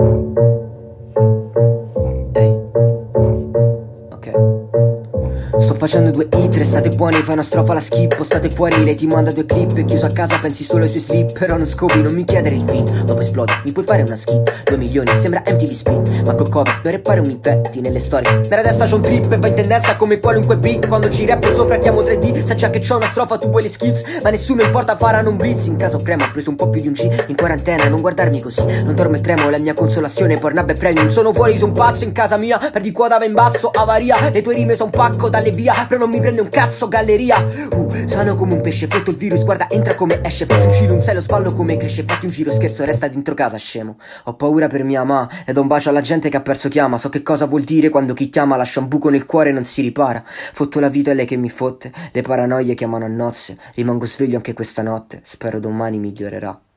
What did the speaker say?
Thank you. Sto facendo due hit, state buoni, fai una strofa la skip State fuori, lei ti manda due clip chiuso a casa pensi solo ai suoi slip Però non scopi, non mi chiedere il fin Dopo esplode, mi puoi fare una skip Due milioni, sembra MTV Spin Ma col cover, per rappare un infetti nelle storie. Nella testa c'ho un trip e va in tendenza come qualunque beat Quando ci rap sopra chiamo 3D Sa già che c'ho una strofa, tu vuoi le skills Ma nessuno importa, faranno un blitz In caso crema, ho preso un po' più di un C In quarantena, non guardarmi così Non dormo e tremo, la mia consolazione Pornhub e premium Sono fuori, sono pazzo in casa mia Perdi quota va in basso, avaria Le tue rime son pacco dalle via Però non mi prende un cazzo galleria. Uh, sano come un pesce, fotto il virus, guarda entra come esce Faccio uscire un selo, spallo come cresce Fatti un giro, scherzo, resta dentro casa, scemo. Ho paura per mia ma e do un bacio alla gente che ha perso chiama. So che cosa vuol dire quando chi chiama lascia un buco nel cuore e non si ripara. Fotto la vita a lei che mi fotte Le paranoie chiamano a nozze. Rimango sveglio anche questa notte Spero domani migliorerà